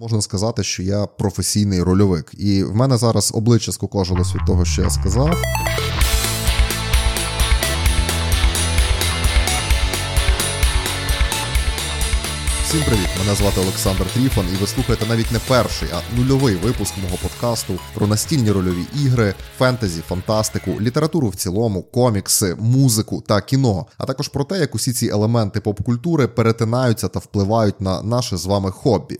Можна сказати, що я професійний рольовик, і в мене зараз обличчя скукожилось від того, що я сказав. Всім привіт! Мене звати Олександр Тріфон, і ви слухаєте навіть не перший, а нульовий випуск мого подкасту про настільні рольові ігри, фентезі, фантастику, літературу в цілому, комікси, музику та кіно, а також про те, як усі ці елементи поп-культури перетинаються та впливають на наше з вами хобі.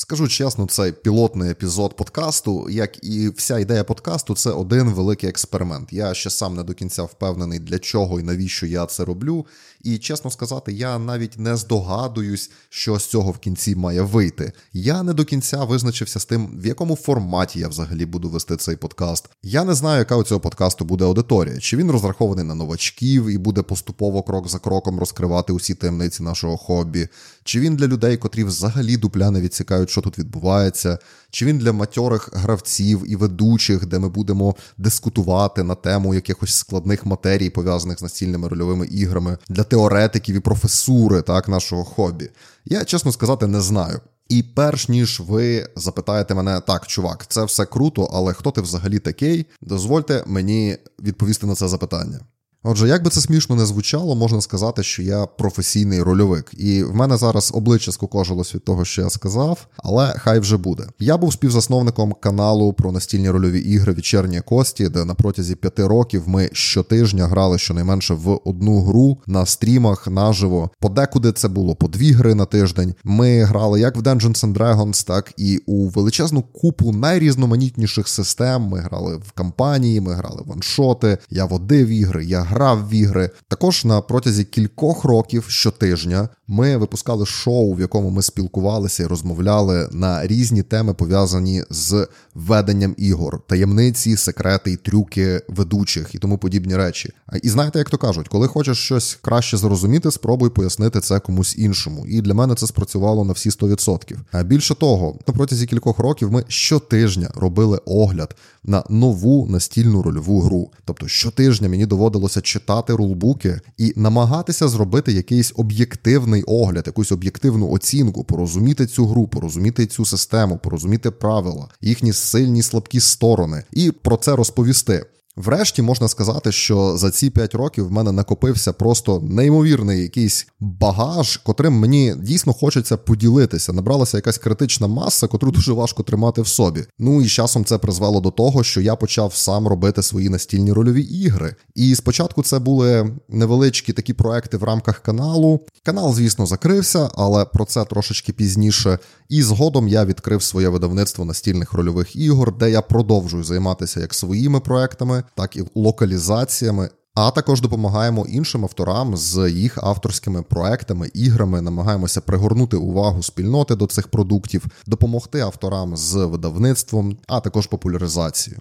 Скажу чесно, це пілотний епізод подкасту, як і вся ідея подкасту, це один великий експеримент. Я ще сам не до кінця впевнений, для чого і навіщо я це роблю. І чесно сказати, я навіть не здогадуюсь, що з цього в кінці має вийти. Я не до кінця визначився з тим, в якому форматі я взагалі буду вести цей подкаст. Я не знаю, яка у цього подкасту буде аудиторія, чи він розрахований на новачків і буде поступово крок за кроком розкривати усі таємниці нашого хобі, чи він для людей, котрі взагалі дупля не відсікають, що тут відбувається, чи він для матьорих гравців і ведучих, де ми будемо дискутувати на тему якихось складних матерій, пов'язаних з настільними рольовими іграми, для теоретиків і професури так, нашого хобі. Я, чесно сказати, не знаю. І перш ніж ви запитаєте мене, так, чувак, це все круто, але хто ти взагалі такий? Дозвольте мені відповісти на це запитання. Отже, як би це смішно не звучало, можна сказати, що я професійний рольовик, і в мене зараз обличчя скукожилось від того, що я сказав, але хай вже буде. Я був співзасновником каналу про настільні рольові ігри Вечерні Кості, де на протязі п'яти років ми щотижня грали щонайменше в одну гру на стрімах наживо. Подекуди це було по дві гри на тиждень. Ми грали як в Dungeons and Dragons, так і у величезну купу найрізноманітніших систем. Ми грали в кампанії, ми грали в ваншоти, я водив ігри. я грав в ігри. Також на протязі кількох років щотижня ми випускали шоу, в якому ми спілкувалися і розмовляли на різні теми, пов'язані з веденням ігор, таємниці, секрети і трюки ведучих і тому подібні речі. І знаєте, як то кажуть, коли хочеш щось краще зрозуміти, спробуй пояснити це комусь іншому. І для мене це спрацювало на всі 100%. А більше того, на протязі кількох років ми щотижня робили огляд на нову настільну рольову гру. Тобто щотижня мені доводилося читати рулбуки і намагатися зробити якийсь об'єктивний огляд, якусь об'єктивну оцінку, порозуміти цю гру, порозуміти цю систему, порозуміти правила, їхні сильні слабкі сторони, і про це розповісти. Врешті можна сказати, що за ці 5 років в мене накопився просто неймовірний якийсь багаж, котрим мені дійсно хочеться поділитися. Набралася якась критична маса, котру дуже важко тримати в собі. Ну і з часом це призвело до того, що я почав сам робити свої настільні рольові ігри. І спочатку це були невеличкі такі проекти в рамках каналу. Канал, звісно, закрився, але про це трошечки пізніше. І згодом я відкрив своє видавництво настільних рольових ігор, де я продовжую займатися як своїми проектами так і локалізаціями. А також допомагаємо іншим авторам з їх авторськими проектами, іграми, намагаємося пригорнути увагу спільноти до цих продуктів, допомогти авторам з видавництвом, а також популяризацією.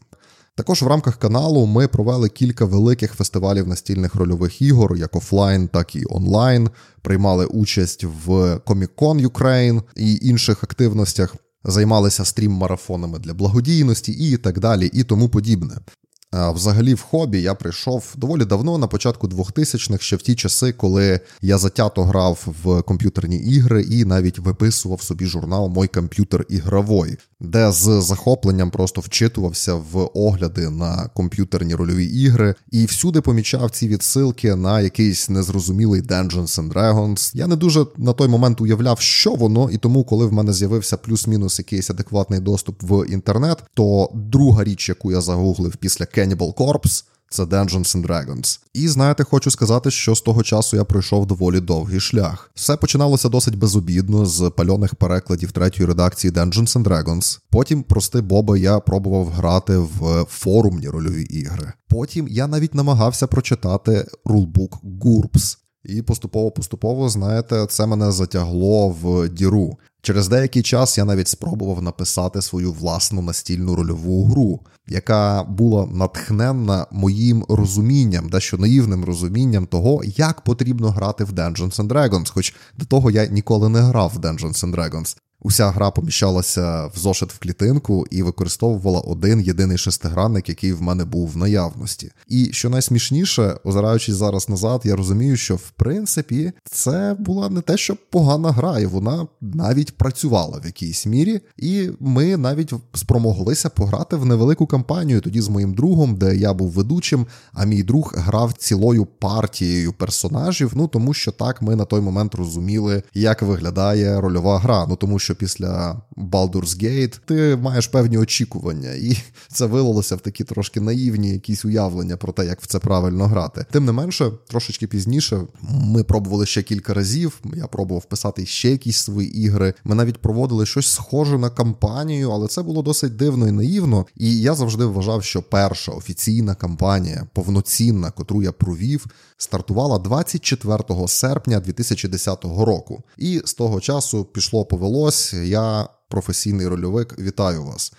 Також в рамках каналу ми провели кілька великих фестивалів настільних рольових ігор, як офлайн, так і онлайн. Приймали участь в Comic-Con Ukraine і інших активностях, займалися стрім-марафонами для благодійності і так далі, і тому подібне. Взагалі, в хобі я прийшов доволі давно, на початку 2000-х, ще в ті часи, коли я затято грав в комп'ютерні ігри і навіть виписував собі журнал Мой комп'ютер ігровой, де з захопленням просто вчитувався в огляди на комп'ютерні рольові ігри, і всюди помічав ці відсилки на якийсь незрозумілий Dungeons and Dragons. Я не дуже на той момент уявляв, що воно, і тому, коли в мене з'явився плюс-мінус якийсь адекватний доступ в інтернет, то друга річ, яку я загуглив після Cannibal Corpse, це Dungeons and Dragons. І знаєте, хочу сказати, що з того часу я пройшов доволі довгий шлях. Все починалося досить безобідно з пальоних перекладів третьої редакції Dungeons and Dragons. Потім, прости Боба, я пробував грати в форумні рольові ігри. Потім я навіть намагався прочитати рулбук GURPS. І поступово-поступово, знаєте, це мене затягло в діру. Через деякий час я навіть спробував написати свою власну настільну рольову гру, яка була натхненна моїм розумінням, дещо наївним розумінням того, як потрібно грати в Dungeons and Dragons, хоч до того я ніколи не грав в Dungeons and Dragons. Уся гра поміщалася в зошит в клітинку і використовувала один єдиний шестигранник, який в мене був в наявності. І що найсмішніше, озираючись зараз назад, я розумію, що в принципі це була не те, що погана гра, і вона навіть працювала в якійсь мірі. І ми навіть спромоглися пограти в невелику кампанію тоді з моїм другом, де я був ведучим, а мій друг грав цілою партією персонажів. Ну тому що так ми на той момент розуміли, як виглядає рольова гра. Ну тому що після Baldur's Gate ти маєш певні очікування, і це вилилося в такі трошки наївні якісь уявлення про те, як в це правильно грати. Тим не менше, трошечки пізніше ми пробували ще кілька разів. Я пробував писати ще якісь свої ігри. Ми навіть проводили щось схоже на кампанію, але це було досить дивно і наївно. І я завжди вважав, що перша офіційна кампанія, повноцінна, котру я провів, стартувала 24 серпня 2010 року. І з того часу пішло повелось. Я професійний рольовик. Вітаю вас.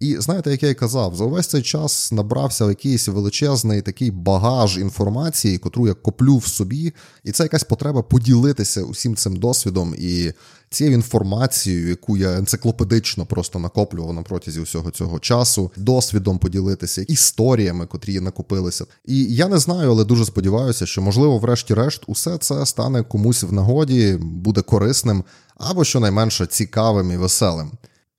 І знаєте, як я й казав, за увесь цей час набрався якийсь величезний такий багаж інформації, котру я коплю в собі, і це якась потреба поділитися усім цим досвідом і цією інформацією, яку я енциклопедично просто накоплював на протязі усього цього часу, досвідом поділитися, історіями, котрі накопилися. І я не знаю, але дуже сподіваюся, що можливо, врешті-решт, усе це стане комусь в нагоді, буде корисним або щонайменше цікавим і веселим.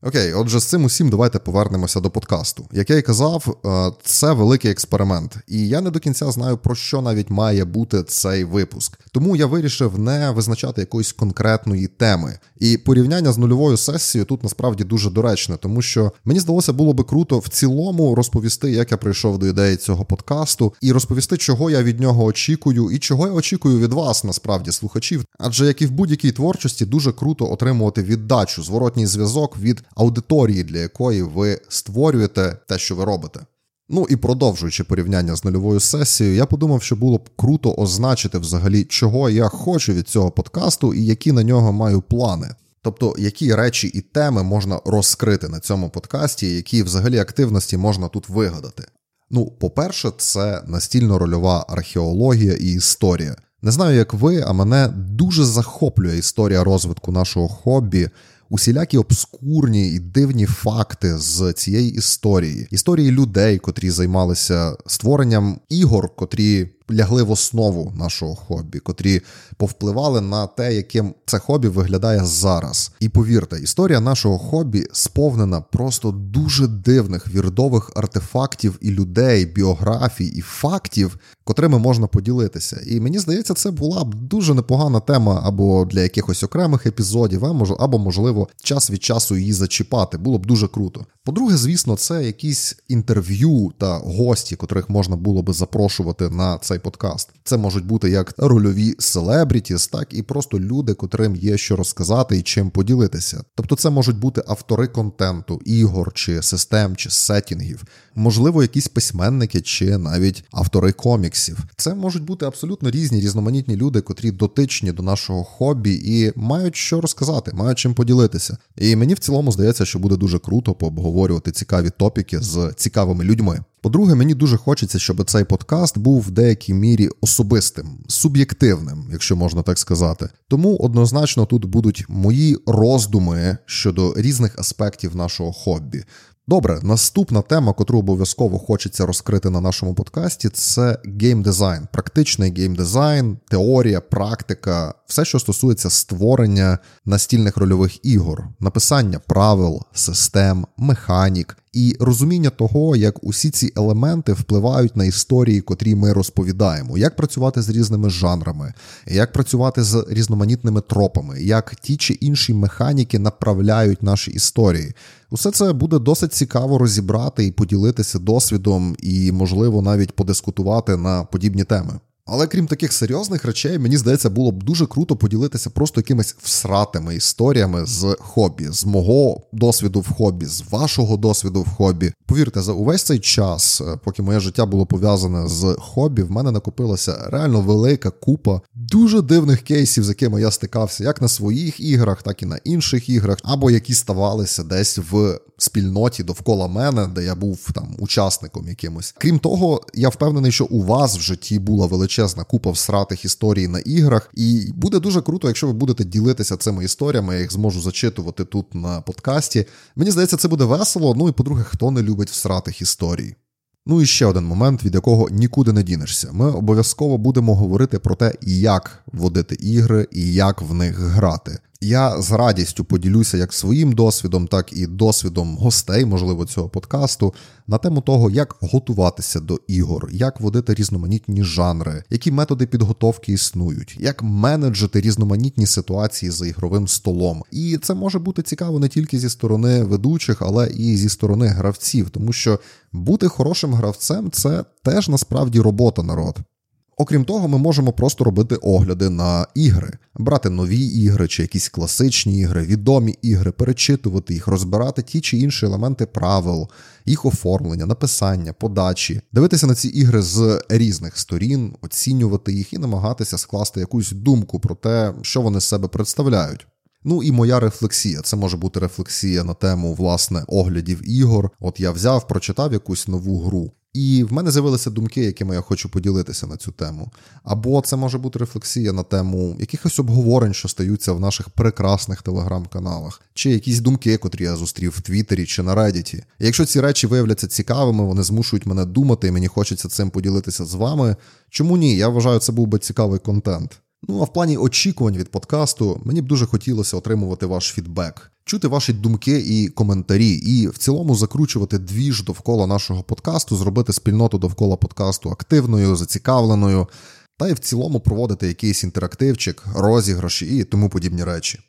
Окей, отже, з цим усім давайте повернемося до подкасту. Як я й казав, е, це великий експеримент, і я не до кінця знаю, про що навіть має бути цей випуск. Тому я вирішив не визначати якоїсь конкретної теми. І порівняння з нульовою сесією тут насправді дуже доречне, тому що мені здалося, було би круто в цілому розповісти, як я прийшов до ідеї цього подкасту, і розповісти, чого я від нього очікую, і чого я очікую від вас, насправді, слухачів. Адже як і в будь-якій творчості, дуже круто отримувати віддачу, зворотній зв'язок від аудиторії, для якої ви створюєте те, що ви робите. Ну і продовжуючи порівняння з нульовою сесією, я подумав, що було б круто означити взагалі, чого я хочу від цього подкасту і які на нього маю плани. Тобто, які речі і теми можна розкрити на цьому подкасті, які взагалі активності можна тут вигадати. Ну, по-перше, це настільно-рольова археологія і історія. Не знаю, як ви, а мене дуже захоплює історія розвитку нашого хобі усілякі обскурні і дивні факти з цієї історії, історії людей, котрі займалися створенням ігор, котрі лягли в основу нашого хобі, котрі повпливали на те, яким це хобі виглядає зараз. І повірте, історія нашого хобі сповнена просто дуже дивних вірдових артефактів і людей, біографій і фактів, котрими можна поділитися. І мені здається, це була б дуже непогана тема або для якихось окремих епізодів, або, можливо, час від часу її зачіпати. Було б дуже круто. По-друге, звісно, це якісь інтерв'ю та гості, котрих можна було би запрошувати на цей подкаст. Це можуть бути як рольові селебрітіс, так і просто люди, котрим є що розказати і чим поділитися. Тобто, це можуть бути автори контенту, ігор чи систем, чи сетінгів, можливо, якісь письменники чи навіть автори коміксів. Це можуть бути абсолютно різні різноманітні люди, котрі дотичні до нашого хобі і мають що розказати, мають чим поділитися. І мені в цілому здається, що буде дуже круто пообговорювати цікаві топіки з цікавими людьми. По-друге, мені дуже хочеться, щоб цей подкаст був в деякій мірі особистим, суб'єктивним, якщо можна так сказати. Тому однозначно тут будуть мої роздуми щодо різних аспектів нашого хобі. Добре, наступна тема, котру обов'язково хочеться розкрити на нашому подкасті, це геймдизайн, практичний геймдизайн, теорія, практика, все, що стосується створення настільних рольових ігор, написання правил, систем, механік і розуміння того, як усі ці елементи впливають на історії, котрі ми розповідаємо, як працювати з різними жанрами, як працювати з різноманітними тропами, як ті чи інші механіки направляють наші історії. Усе це буде досить цікаво розібрати і поділитися досвідом, і, можливо, навіть подискутувати на подібні теми. Але крім таких серйозних речей, мені здається, було б дуже круто поділитися просто якимись всратими історіями з хобі, з мого досвіду в хобі, з вашого досвіду в хобі. Повірте, за увесь цей час, е, поки моє життя було пов'язане з хобі, в мене накопилася реально велика купа дуже дивних кейсів, з якими я стикався, як на своїх іграх, так і на інших іграх, або які ставалися десь в спільноті довкола мене, де я був там учасником якимось. Крім того, я впевнений, що у вас в житті була величезна купа всратих історій на іграх, і буде дуже круто, якщо ви будете ділитися цими історіями. Я їх зможу зачитувати тут на подкасті. Мені здається, це буде весело. Ну і по-друге, хто не любить всратих історій. Ну і ще один момент, від якого нікуди не дінешся. Ми обов'язково будемо говорити про те, як водити ігри і як в них грати. Я з радістю поділюся як своїм досвідом, так і досвідом гостей, можливо, цього подкасту, на тему того, як готуватися до ігор, як водити різноманітні жанри, які методи підготовки існують, як менеджити різноманітні ситуації за ігровим столом. І це може бути цікаво не тільки зі сторони ведучих, але і зі сторони гравців, тому що бути хорошим гравцем це теж насправді робота народ. Окрім того, ми можемо просто робити огляди на ігри, брати нові ігри чи якісь класичні ігри, відомі ігри, перечитувати їх, розбирати ті чи інші елементи правил, їх оформлення, написання, подачі, дивитися на ці ігри з різних сторін, оцінювати їх і намагатися скласти якусь думку про те, що вони з себе представляють. Ну і моя рефлексія. Це може бути рефлексія на тему власне оглядів ігор. От я взяв, прочитав якусь нову гру. І в мене з'явилися думки, якими я хочу поділитися на цю тему. Або це може бути рефлексія на тему якихось обговорень, що стаються в наших прекрасних телеграм-каналах, чи якісь думки, котрі я зустрів в Твіттері чи на Редіті. якщо ці речі виявляться цікавими, вони змушують мене думати, і мені хочеться цим поділитися з вами. Чому ні? Я вважаю, це був би цікавий контент. Ну а в плані очікувань від подкасту мені б дуже хотілося отримувати ваш фідбек, чути ваші думки і коментарі, і в цілому закручувати двіж довкола нашого подкасту, зробити спільноту довкола подкасту активною, зацікавленою, та й в цілому проводити якийсь інтерактивчик, розіграші і тому подібні речі.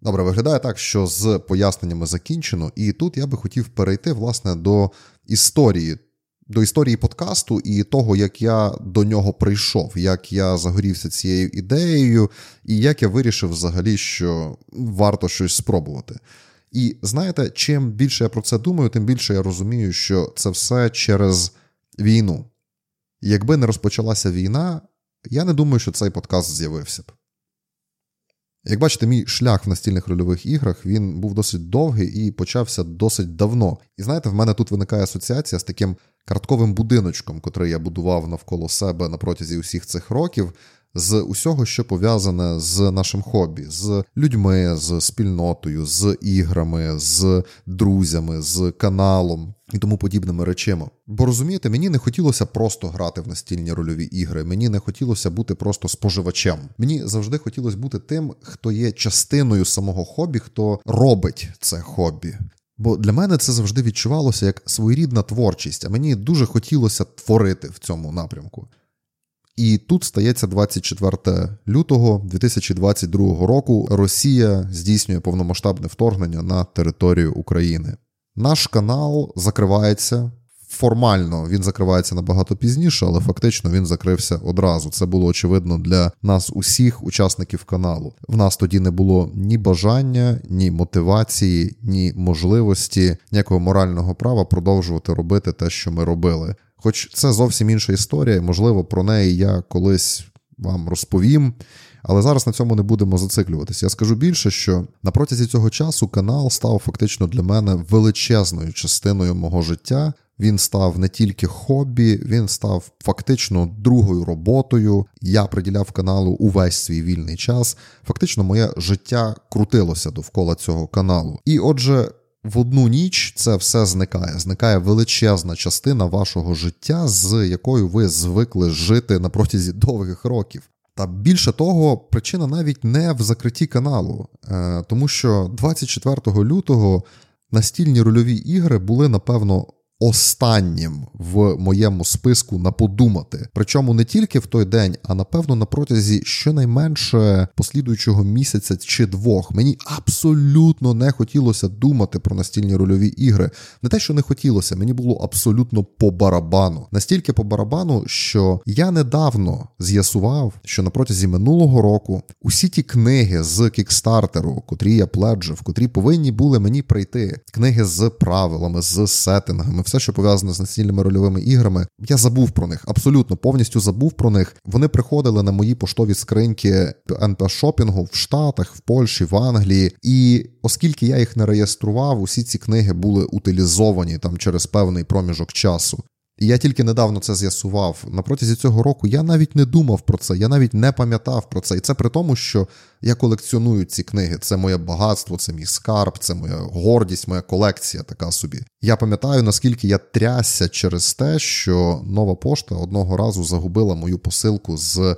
Добре, виглядає так, що з поясненнями закінчено, і тут я би хотів перейти власне до історії до історії подкасту і того, як я до нього прийшов, як я загорівся цією ідеєю, і як я вирішив взагалі, що варто щось спробувати. І знаєте, чим більше я про це думаю, тим більше я розумію, що це все через війну. Якби не розпочалася війна, я не думаю, що цей подкаст з'явився б. Як бачите, мій шлях в настільних рольових іграх він був досить довгий і почався досить давно. І знаєте, в мене тут виникає асоціація з таким картковим будиночком, котрий я будував навколо себе на протязі усіх цих років, з усього, що пов'язане з нашим хобі, з людьми, з спільнотою, з іграми, з друзями, з каналом і тому подібними речами. Бо розумієте, мені не хотілося просто грати в настільні рольові ігри. Мені не хотілося бути просто споживачем. Мені завжди хотілося бути тим, хто є частиною самого хобі, хто робить це хобі. Бо для мене це завжди відчувалося як своєрідна творчість, а мені дуже хотілося творити в цьому напрямку. І тут стається 24 лютого 2022 року. Росія здійснює повномасштабне вторгнення на територію України. Наш канал закривається. Формально він закривається набагато пізніше, але фактично він закрився одразу. Це було очевидно для нас, усіх учасників каналу. В нас тоді не було ні бажання, ні мотивації, ні можливості, ніякого морального права продовжувати робити те, що ми робили. Хоч це зовсім інша історія, можливо, про неї я колись вам розповім. Але зараз на цьому не будемо зациклюватися. Я скажу більше, що на протязі цього часу канал став фактично для мене величезною частиною мого життя. Він став не тільки хобі, він став фактично другою роботою. Я приділяв каналу увесь свій вільний час. Фактично, моє життя крутилося довкола цього каналу. І отже, в одну ніч це все зникає. Зникає величезна частина вашого життя, з якою ви звикли жити на протязі довгих років. Та більше того, причина навіть не в закритті каналу, е, тому що 24 лютого настільні рольові ігри були напевно останнім в моєму списку на подумати. Причому не тільки в той день, а напевно на протязі щонайменше послідуючого місяця чи двох. Мені абсолютно не хотілося думати про настільні рольові ігри. Не те, що не хотілося, мені було абсолютно по барабану. Настільки по барабану, що я недавно з'ясував, що на протязі минулого року усі ті книги з кікстартеру, котрі я пледжив, котрі повинні були мені прийти, книги з правилами, з сеттингами все, що пов'язане з настільними рольовими іграми, я забув про них, абсолютно повністю забув про них. Вони приходили на мої поштові скриньки НП шопінгу в Штатах, в Польщі, в Англії. І оскільки я їх не реєстрував, усі ці книги були утилізовані там через певний проміжок часу. І я тільки недавно це з'ясував. На протязі цього року я навіть не думав про це, я навіть не пам'ятав про це. І це при тому, що я колекціоную ці книги. Це моє багатство, це мій скарб, це моя гордість, моя колекція така собі. Я пам'ятаю, наскільки я трясся через те, що нова пошта одного разу загубила мою посилку з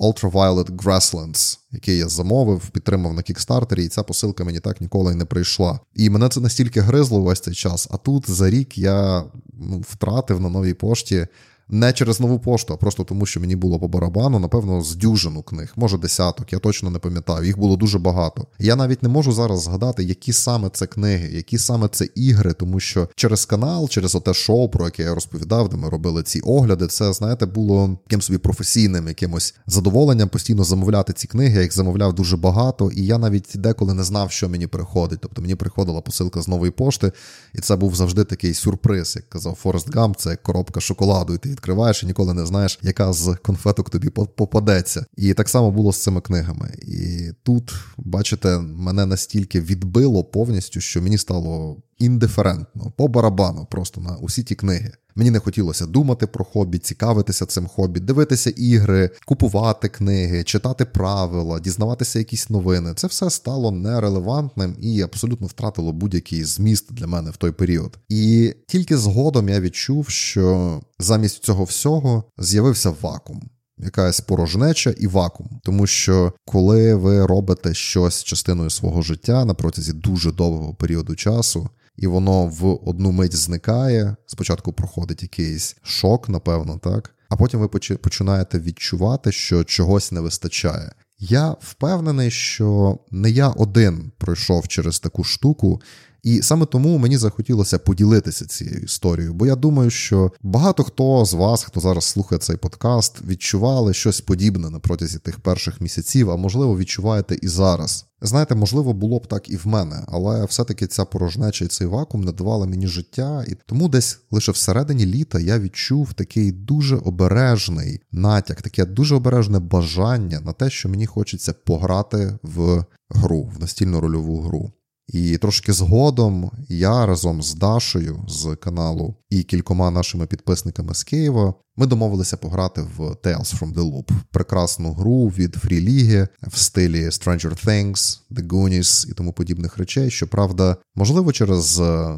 Ultraviolet Grasslands, який я замовив, підтримав на кікстартері, і ця посилка мені так ніколи й не прийшла. І мене це настільки гризло весь цей час. А тут за рік я ну, втратив на новій пошті не через нову пошту, а просто тому, що мені було по барабану, напевно, з дюжину книг, може десяток, я точно не пам'ятаю. Їх було дуже багато. Я навіть не можу зараз згадати, які саме це книги, які саме це ігри, тому що через канал, через оте шоу, про яке я розповідав, де ми робили ці огляди, це знаєте, було яким собі професійним якимось задоволенням постійно замовляти ці книги. Я їх замовляв дуже багато, і я навіть деколи не знав, що мені приходить. Тобто мені приходила посилка з нової пошти, і це був завжди такий сюрприз, як казав Форест Гамп, це коробка шоколаду. І ти відкриваєш і ніколи не знаєш, яка з конфеток тобі попадеться. І так само було з цими книгами. І тут, бачите, мене настільки відбило повністю, що мені стало індиферентно, по барабану, просто на усі ті книги. Мені не хотілося думати про хобі, цікавитися цим хобі, дивитися ігри, купувати книги, читати правила, дізнаватися якісь новини. Це все стало нерелевантним і абсолютно втратило будь-який зміст для мене в той період. І тільки згодом я відчув, що замість цього всього з'явився вакуум. Якась порожнеча і вакуум, тому що коли ви робите щось частиною свого життя на протязі дуже довгого періоду часу, і воно в одну мить зникає. Спочатку проходить якийсь шок, напевно, так. А потім ви починаєте відчувати, що чогось не вистачає. Я впевнений, що не я один пройшов через таку штуку, і саме тому мені захотілося поділитися цією історією, бо я думаю, що багато хто з вас, хто зараз слухає цей подкаст, відчували щось подібне на протязі тих перших місяців, а можливо, відчуваєте і зараз. Знаєте, можливо, було б так і в мене, але все-таки ця порожнеча і цей вакуум не давали мені життя, і тому десь лише всередині літа я відчув такий дуже обережний натяк, таке дуже обережне бажання на те, що мені хочеться пограти в гру, в настільну рольову гру. І трошки згодом я разом з Дашею з каналу і кількома нашими підписниками з Києва ми домовилися пограти в Tales from the Loop, прекрасну гру від фріліги в стилі Stranger Things, The Goonies і тому подібних речей. Щоправда, можливо, через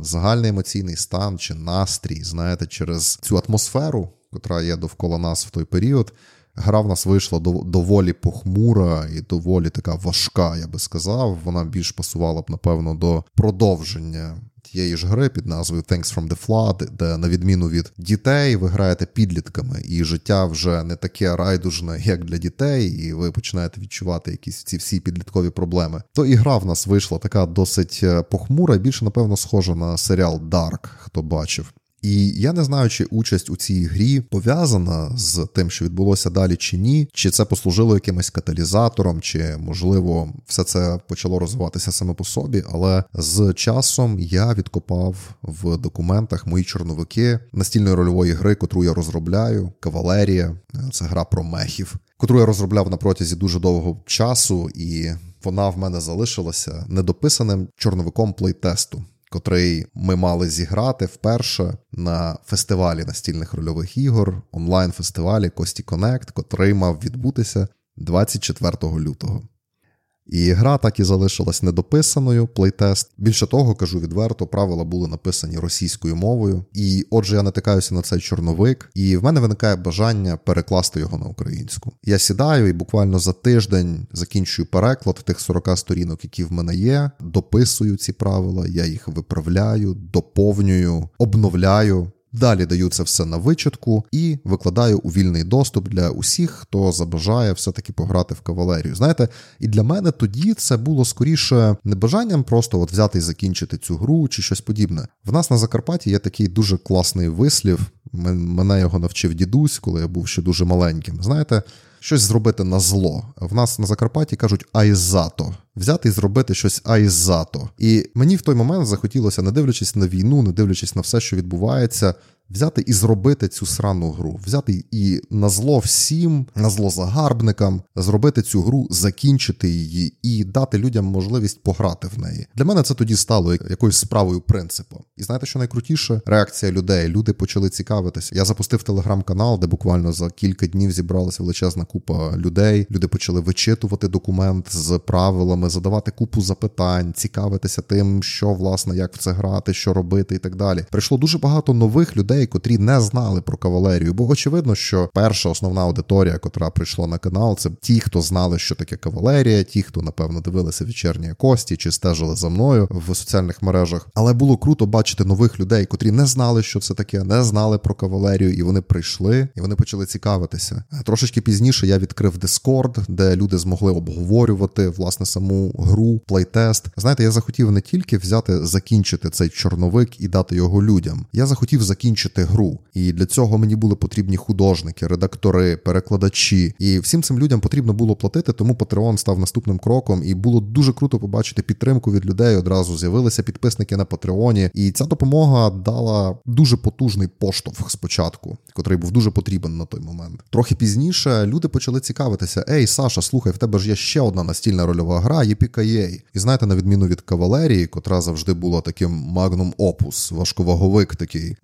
загальний емоційний стан чи настрій, знаєте, через цю атмосферу, яка є довкола нас в той період. Гра в нас вийшла доволі похмура і доволі така важка, я би сказав. Вона більш пасувала б, напевно, до продовження тієї ж гри під назвою Thanks from the Flood, де, на відміну від дітей, ви граєте підлітками, і життя вже не таке райдужне, як для дітей, і ви починаєте відчувати якісь ці всі підліткові проблеми. То і гра в нас вийшла така досить е, похмура, і більше, напевно, схожа на серіал Dark, хто бачив. І я не знаю, чи участь у цій грі пов'язана з тим, що відбулося далі, чи ні, чи це послужило якимось каталізатором, чи можливо все це почало розвиватися саме по собі. Але з часом я відкопав в документах мої чорновики настільної рольової гри, котру я розробляю. Кавалерія, це гра про мехів, котру я розробляв на протязі дуже довгого часу, і вона в мене залишилася недописаним чорновиком плейтесту котрий ми мали зіграти вперше на фестивалі настільних рольових ігор, онлайн-фестивалі Кості Конект, котрий мав відбутися 24 лютого. І гра так і залишилась недописаною, плейтест. Більше того, кажу відверто, правила були написані російською мовою. І отже, я натикаюся на цей чорновик, і в мене виникає бажання перекласти його на українську. Я сідаю і буквально за тиждень закінчую переклад тих 40 сторінок, які в мене є, дописую ці правила, я їх виправляю, доповнюю, обновляю. Далі даю це все на вичатку і викладаю у вільний доступ для усіх, хто забажає все-таки пограти в кавалерію. Знаєте, і для мене тоді це було скоріше не бажанням просто от взяти і закінчити цю гру чи щось подібне. В нас на Закарпатті є такий дуже класний вислів. Мене його навчив дідусь, коли я був ще дуже маленьким. Знаєте, щось зробити на зло. В нас на Закарпатті кажуть айзато. Взяти і зробити щось айзато. І мені в той момент захотілося, не дивлячись на війну, не дивлячись на все, що відбувається, взяти і зробити цю срану гру, взяти і на зло всім, на зло загарбникам, зробити цю гру, закінчити її і дати людям можливість пограти в неї. Для мене це тоді стало якоюсь справою принципу. І знаєте, що найкрутіше? Реакція людей. Люди почали цікавитися. Я запустив телеграм-канал, де буквально за кілька днів зібралася величезна купа людей. Люди почали вичитувати документ з правилами, задавати купу запитань, цікавитися тим, що власне як в це грати, що робити, і так далі. Прийшло дуже багато нових людей людей, котрі не знали про кавалерію. Бо очевидно, що перша основна аудиторія, котра прийшла на канал, це ті, хто знали, що таке кавалерія, ті, хто напевно дивилися вечірні кості чи стежили за мною в соціальних мережах. Але було круто бачити нових людей, котрі не знали, що це таке, не знали про кавалерію, і вони прийшли і вони почали цікавитися. Трошечки пізніше я відкрив Discord, де люди змогли обговорювати власне саму гру, плейтест. Знаєте, я захотів не тільки взяти закінчити цей чорновик і дати його людям. Я захотів закінчити закінчити гру. І для цього мені були потрібні художники, редактори, перекладачі. І всім цим людям потрібно було платити, тому Patreon став наступним кроком. І було дуже круто побачити підтримку від людей. Одразу з'явилися підписники на Патреоні. І ця допомога дала дуже потужний поштовх спочатку, котрий був дуже потрібен на той момент. Трохи пізніше люди почали цікавитися: Ей, Саша, слухай, в тебе ж є ще одна настільна рольова гра, Єпікаєй. І знаєте, на відміну від кавалерії, котра завжди була таким магнум опус, важковаговик такий.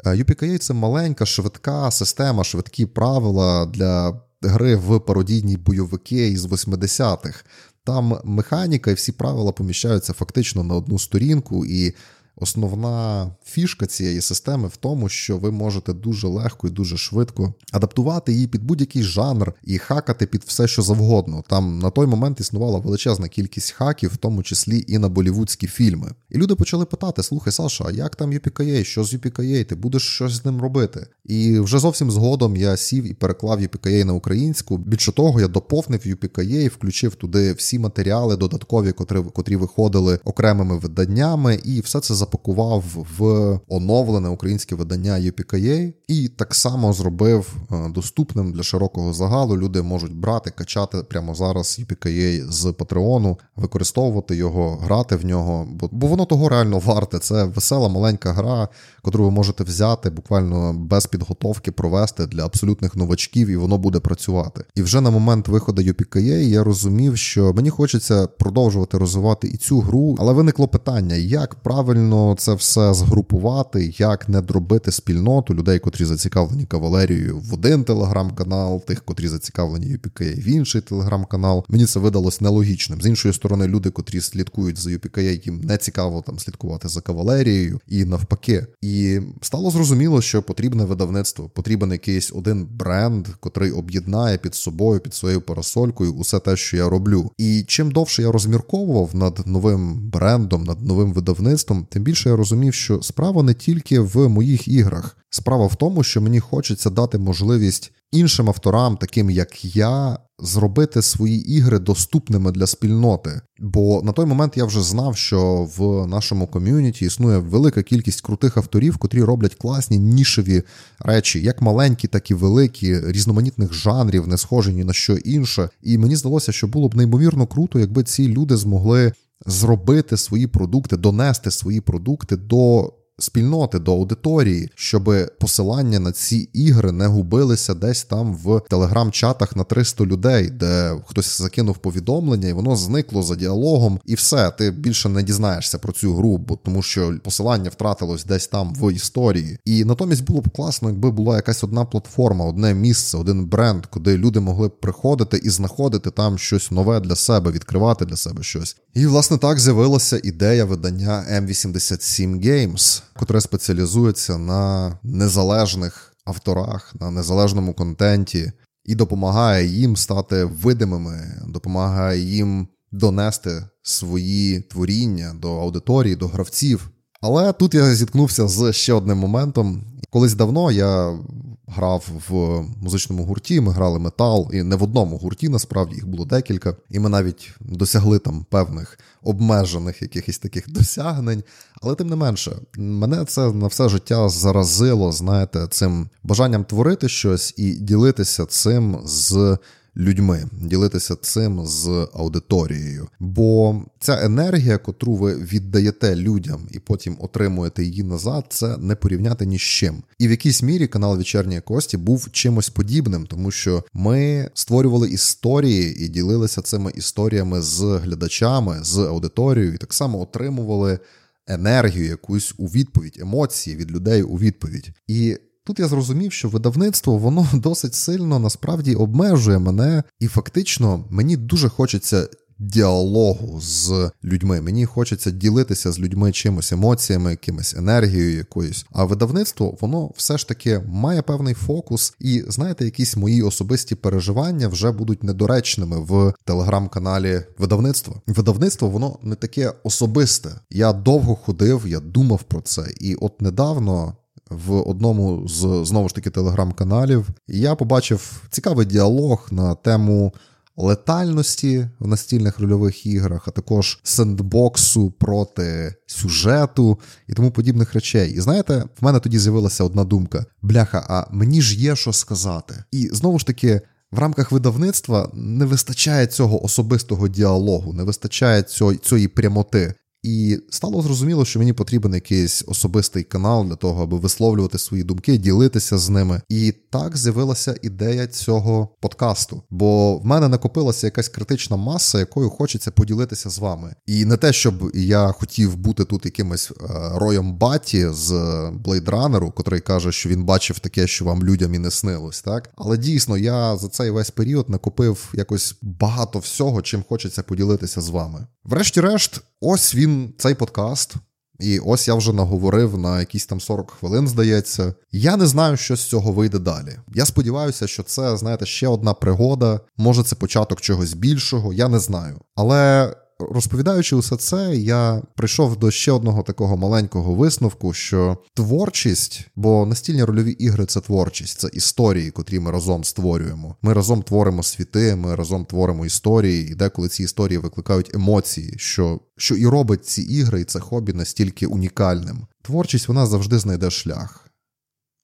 Юпікаєй це маленька, швидка система, швидкі правила для гри в пародійні бойовики із 80-х. Там механіка і всі правила поміщаються фактично на одну сторінку, і Основна фішка цієї системи в тому, що ви можете дуже легко і дуже швидко адаптувати її під будь-який жанр і хакати під все, що завгодно. Там на той момент існувала величезна кількість хаків, в тому числі і на болівудські фільми. І люди почали питати: слухай, Саша, а як там UPKA? Що з UPKA? Ти будеш щось з ним робити? І вже зовсім згодом я сів і переклав UPKA на українську. Більше того, я доповнив UPKA, включив туди всі матеріали додаткові, котрі, котрі виходили окремими виданнями, і все це запакував в оновлене українське видання UPKA і так само зробив е, доступним для широкого загалу. Люди можуть брати, качати прямо зараз UPKA з Патреону, використовувати його, грати в нього. Бо, бо воно того реально варте. Це весела маленька гра, яку ви можете взяти буквально без підготовки, провести для абсолютних новачків, і воно буде працювати. І вже на момент виходу UPKA я розумів, що мені хочеться продовжувати розвивати і цю гру, але виникло питання, як правильно потрібно це все згрупувати, як не дробити спільноту людей, котрі зацікавлені кавалерією в один телеграм-канал, тих, котрі зацікавлені UPK в інший телеграм-канал. Мені це видалось нелогічним. З іншої сторони, люди, котрі слідкують за UPK, їм не цікаво там слідкувати за кавалерією і навпаки. І стало зрозуміло, що потрібне видавництво, потрібен якийсь один бренд, котрий об'єднає під собою, під своєю парасолькою, усе те, що я роблю. І чим довше я розмірковував над новим брендом, над новим видавництвом, тим більше я розумів, що справа не тільки в моїх іграх. Справа в тому, що мені хочеться дати можливість іншим авторам, таким як я, зробити свої ігри доступними для спільноти. Бо на той момент я вже знав, що в нашому ком'юніті існує велика кількість крутих авторів, котрі роблять класні нішеві речі, як маленькі, так і великі, різноманітних жанрів, не схожі ні на що інше. І мені здалося, що було б неймовірно круто, якби ці люди змогли зробити свої продукти, донести свої продукти до спільноти, до аудиторії, щоб посилання на ці ігри не губилися десь там в телеграм-чатах на 300 людей, де хтось закинув повідомлення, і воно зникло за діалогом, і все, ти більше не дізнаєшся про цю гру, бо тому що посилання втратилось десь там в історії. І натомість було б класно, якби була якась одна платформа, одне місце, один бренд, куди люди могли б приходити і знаходити там щось нове для себе, відкривати для себе щось. І власне так з'явилася ідея видання M87 Games котре спеціалізується на незалежних авторах, на незалежному контенті і допомагає їм стати видимими, допомагає їм донести свої творіння до аудиторії, до гравців. Але тут я зіткнувся з ще одним моментом. Колись давно я грав в музичному гурті, ми грали метал, і не в одному гурті, насправді їх було декілька, і ми навіть досягли там певних обмежених якихось таких досягнень. Але тим не менше, мене це на все життя заразило, знаєте, цим бажанням творити щось і ділитися цим з людьми, ділитися цим з аудиторією. Бо ця енергія, котру ви віддаєте людям і потім отримуєте її назад, це не порівняти ні з чим. І в якійсь мірі канал Вечірньої Кості був чимось подібним, тому що ми створювали історії і ділилися цими історіями з глядачами, з аудиторією, і так само отримували енергію, якусь у відповідь, емоції від людей у відповідь. І тут я зрозумів, що видавництво воно досить сильно насправді обмежує мене, і фактично мені дуже хочеться діалогу з людьми. Мені хочеться ділитися з людьми чимось емоціями, якимось енергією якоюсь. А видавництво воно все ж таки має певний фокус, і знаєте, якісь мої особисті переживання вже будуть недоречними в телеграм-каналі видавництва. Видавництво воно не таке особисте. Я довго ходив, я думав про це, і от недавно. В одному з знову ж таки телеграм-каналів І я побачив цікавий діалог на тему летальності в настільних рольових іграх, а також сендбоксу проти сюжету і тому подібних речей. І знаєте, в мене тоді з'явилася одна думка: бляха, а мені ж є що сказати. І знову ж таки. В рамках видавництва не вистачає цього особистого діалогу, не вистачає цієї прямоти. І стало зрозуміло, що мені потрібен якийсь особистий канал для того, аби висловлювати свої думки, ділитися з ними. І так з'явилася ідея цього подкасту. Бо в мене накопилася якась критична маса, якою хочеться поділитися з вами. І не те, щоб я хотів бути тут якимось е, роєм баті з блейдранеру, котрий каже, що він бачив таке, що вам людям і не снилось, так але дійсно я за цей весь період накопив якось багато всього, чим хочеться поділитися з вами. Врешті-решт, ось він цей подкаст. І ось я вже наговорив на якісь там 40 хвилин, здається. Я не знаю, що з цього вийде далі. Я сподіваюся, що це, знаєте, ще одна пригода, може це початок чогось більшого, я не знаю. Але Розповідаючи усе це, я прийшов до ще одного такого маленького висновку, що творчість, бо настільні рольові ігри це творчість, це історії, котрі ми разом створюємо. Ми разом творимо світи, ми разом творимо історії, і деколи ці історії викликають емоції, що що і робить ці ігри, і це хобі настільки унікальним. Творчість вона завжди знайде шлях.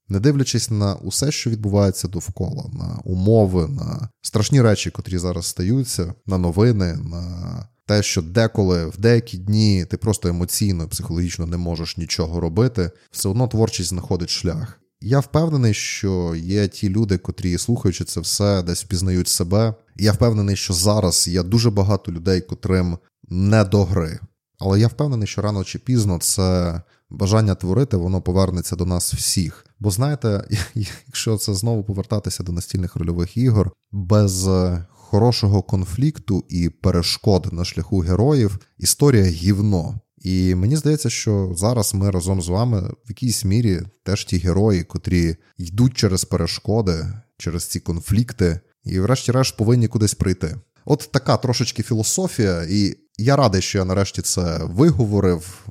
Не дивлячись на усе, що відбувається довкола, на умови, на страшні речі, котрі зараз стаються, на новини, на те, що деколи в деякі дні ти просто емоційно, психологічно не можеш нічого робити, все одно творчість знаходить шлях. Я впевнений, що є ті люди, котрі, слухаючи це все, десь впізнають себе. Я впевнений, що зараз є дуже багато людей, котрим не до гри. Але я впевнений, що рано чи пізно це бажання творити, воно повернеться до нас всіх. Бо знаєте, якщо це знову повертатися до настільних рольових ігор, без хорошого конфлікту і перешкод на шляху героїв історія гівно. І мені здається, що зараз ми разом з вами в якійсь мірі теж ті герої, котрі йдуть через перешкоди, через ці конфлікти, і, врешті-решт, повинні кудись прийти. От така трошечки філософія, і я радий, що я нарешті це виговорив,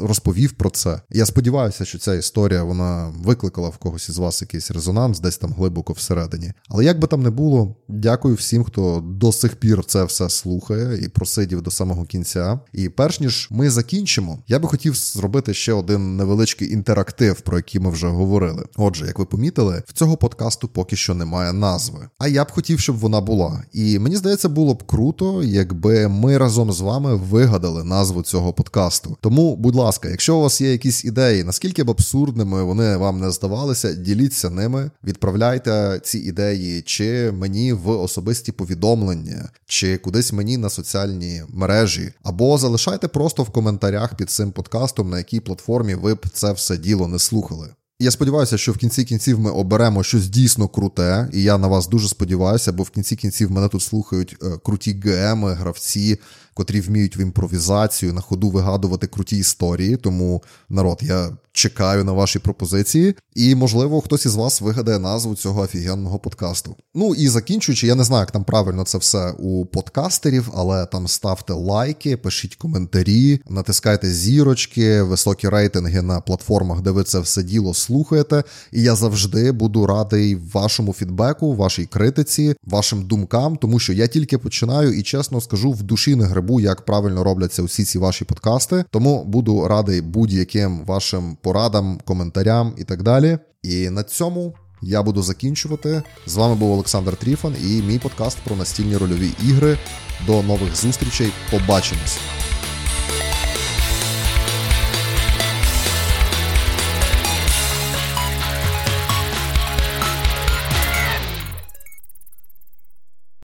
розповів про це. Я сподіваюся, що ця історія вона викликала в когось із вас якийсь резонанс, десь там глибоко всередині. Але як би там не було, дякую всім, хто до сих пір це все слухає і просидів до самого кінця. І перш ніж ми закінчимо, я би хотів зробити ще один невеличкий інтерактив, про який ми вже говорили. Отже, як ви помітили, в цього подкасту поки що немає назви. А я б хотів, щоб вона була. І мені здається, було б круто, якби ми разом з вами вигадали назву цього подкасту. Тому, будь ласка, якщо у вас є якісь ідеї, наскільки б абсурдними вони вам не здавалися, діліться ними, відправляйте ці ідеї, чи мені в особисті повідомлення, чи кудись мені на соціальні мережі, або залишайте просто в коментарях під цим подкастом, на якій платформі ви б це все діло не слухали. Я сподіваюся, що в кінці кінців ми оберемо щось дійсно круте, і я на вас дуже сподіваюся, бо в кінці кінців мене тут слухають е, круті ГМи, гравці, котрі вміють в імпровізацію на ходу вигадувати круті історії. Тому народ, я чекаю на ваші пропозиції, і, можливо, хтось із вас вигадає назву цього офігенного подкасту. Ну і закінчуючи, я не знаю, як там правильно це все у подкастерів, але там ставте лайки, пишіть коментарі, натискайте зірочки, високі рейтинги на платформах, де ви це все діло слухаєте. І я завжди буду радий вашому фідбеку, вашій критиці, вашим думкам, тому що я тільки починаю і чесно скажу, в душі не грибу, як правильно робляться усі ці ваші подкасти. Тому буду радий будь-яким вашим порадам, коментарям і так далі. І на цьому я буду закінчувати. З вами був Олександр Тріфан і мій подкаст про настільні рольові ігри. До нових зустрічей. Побачимось!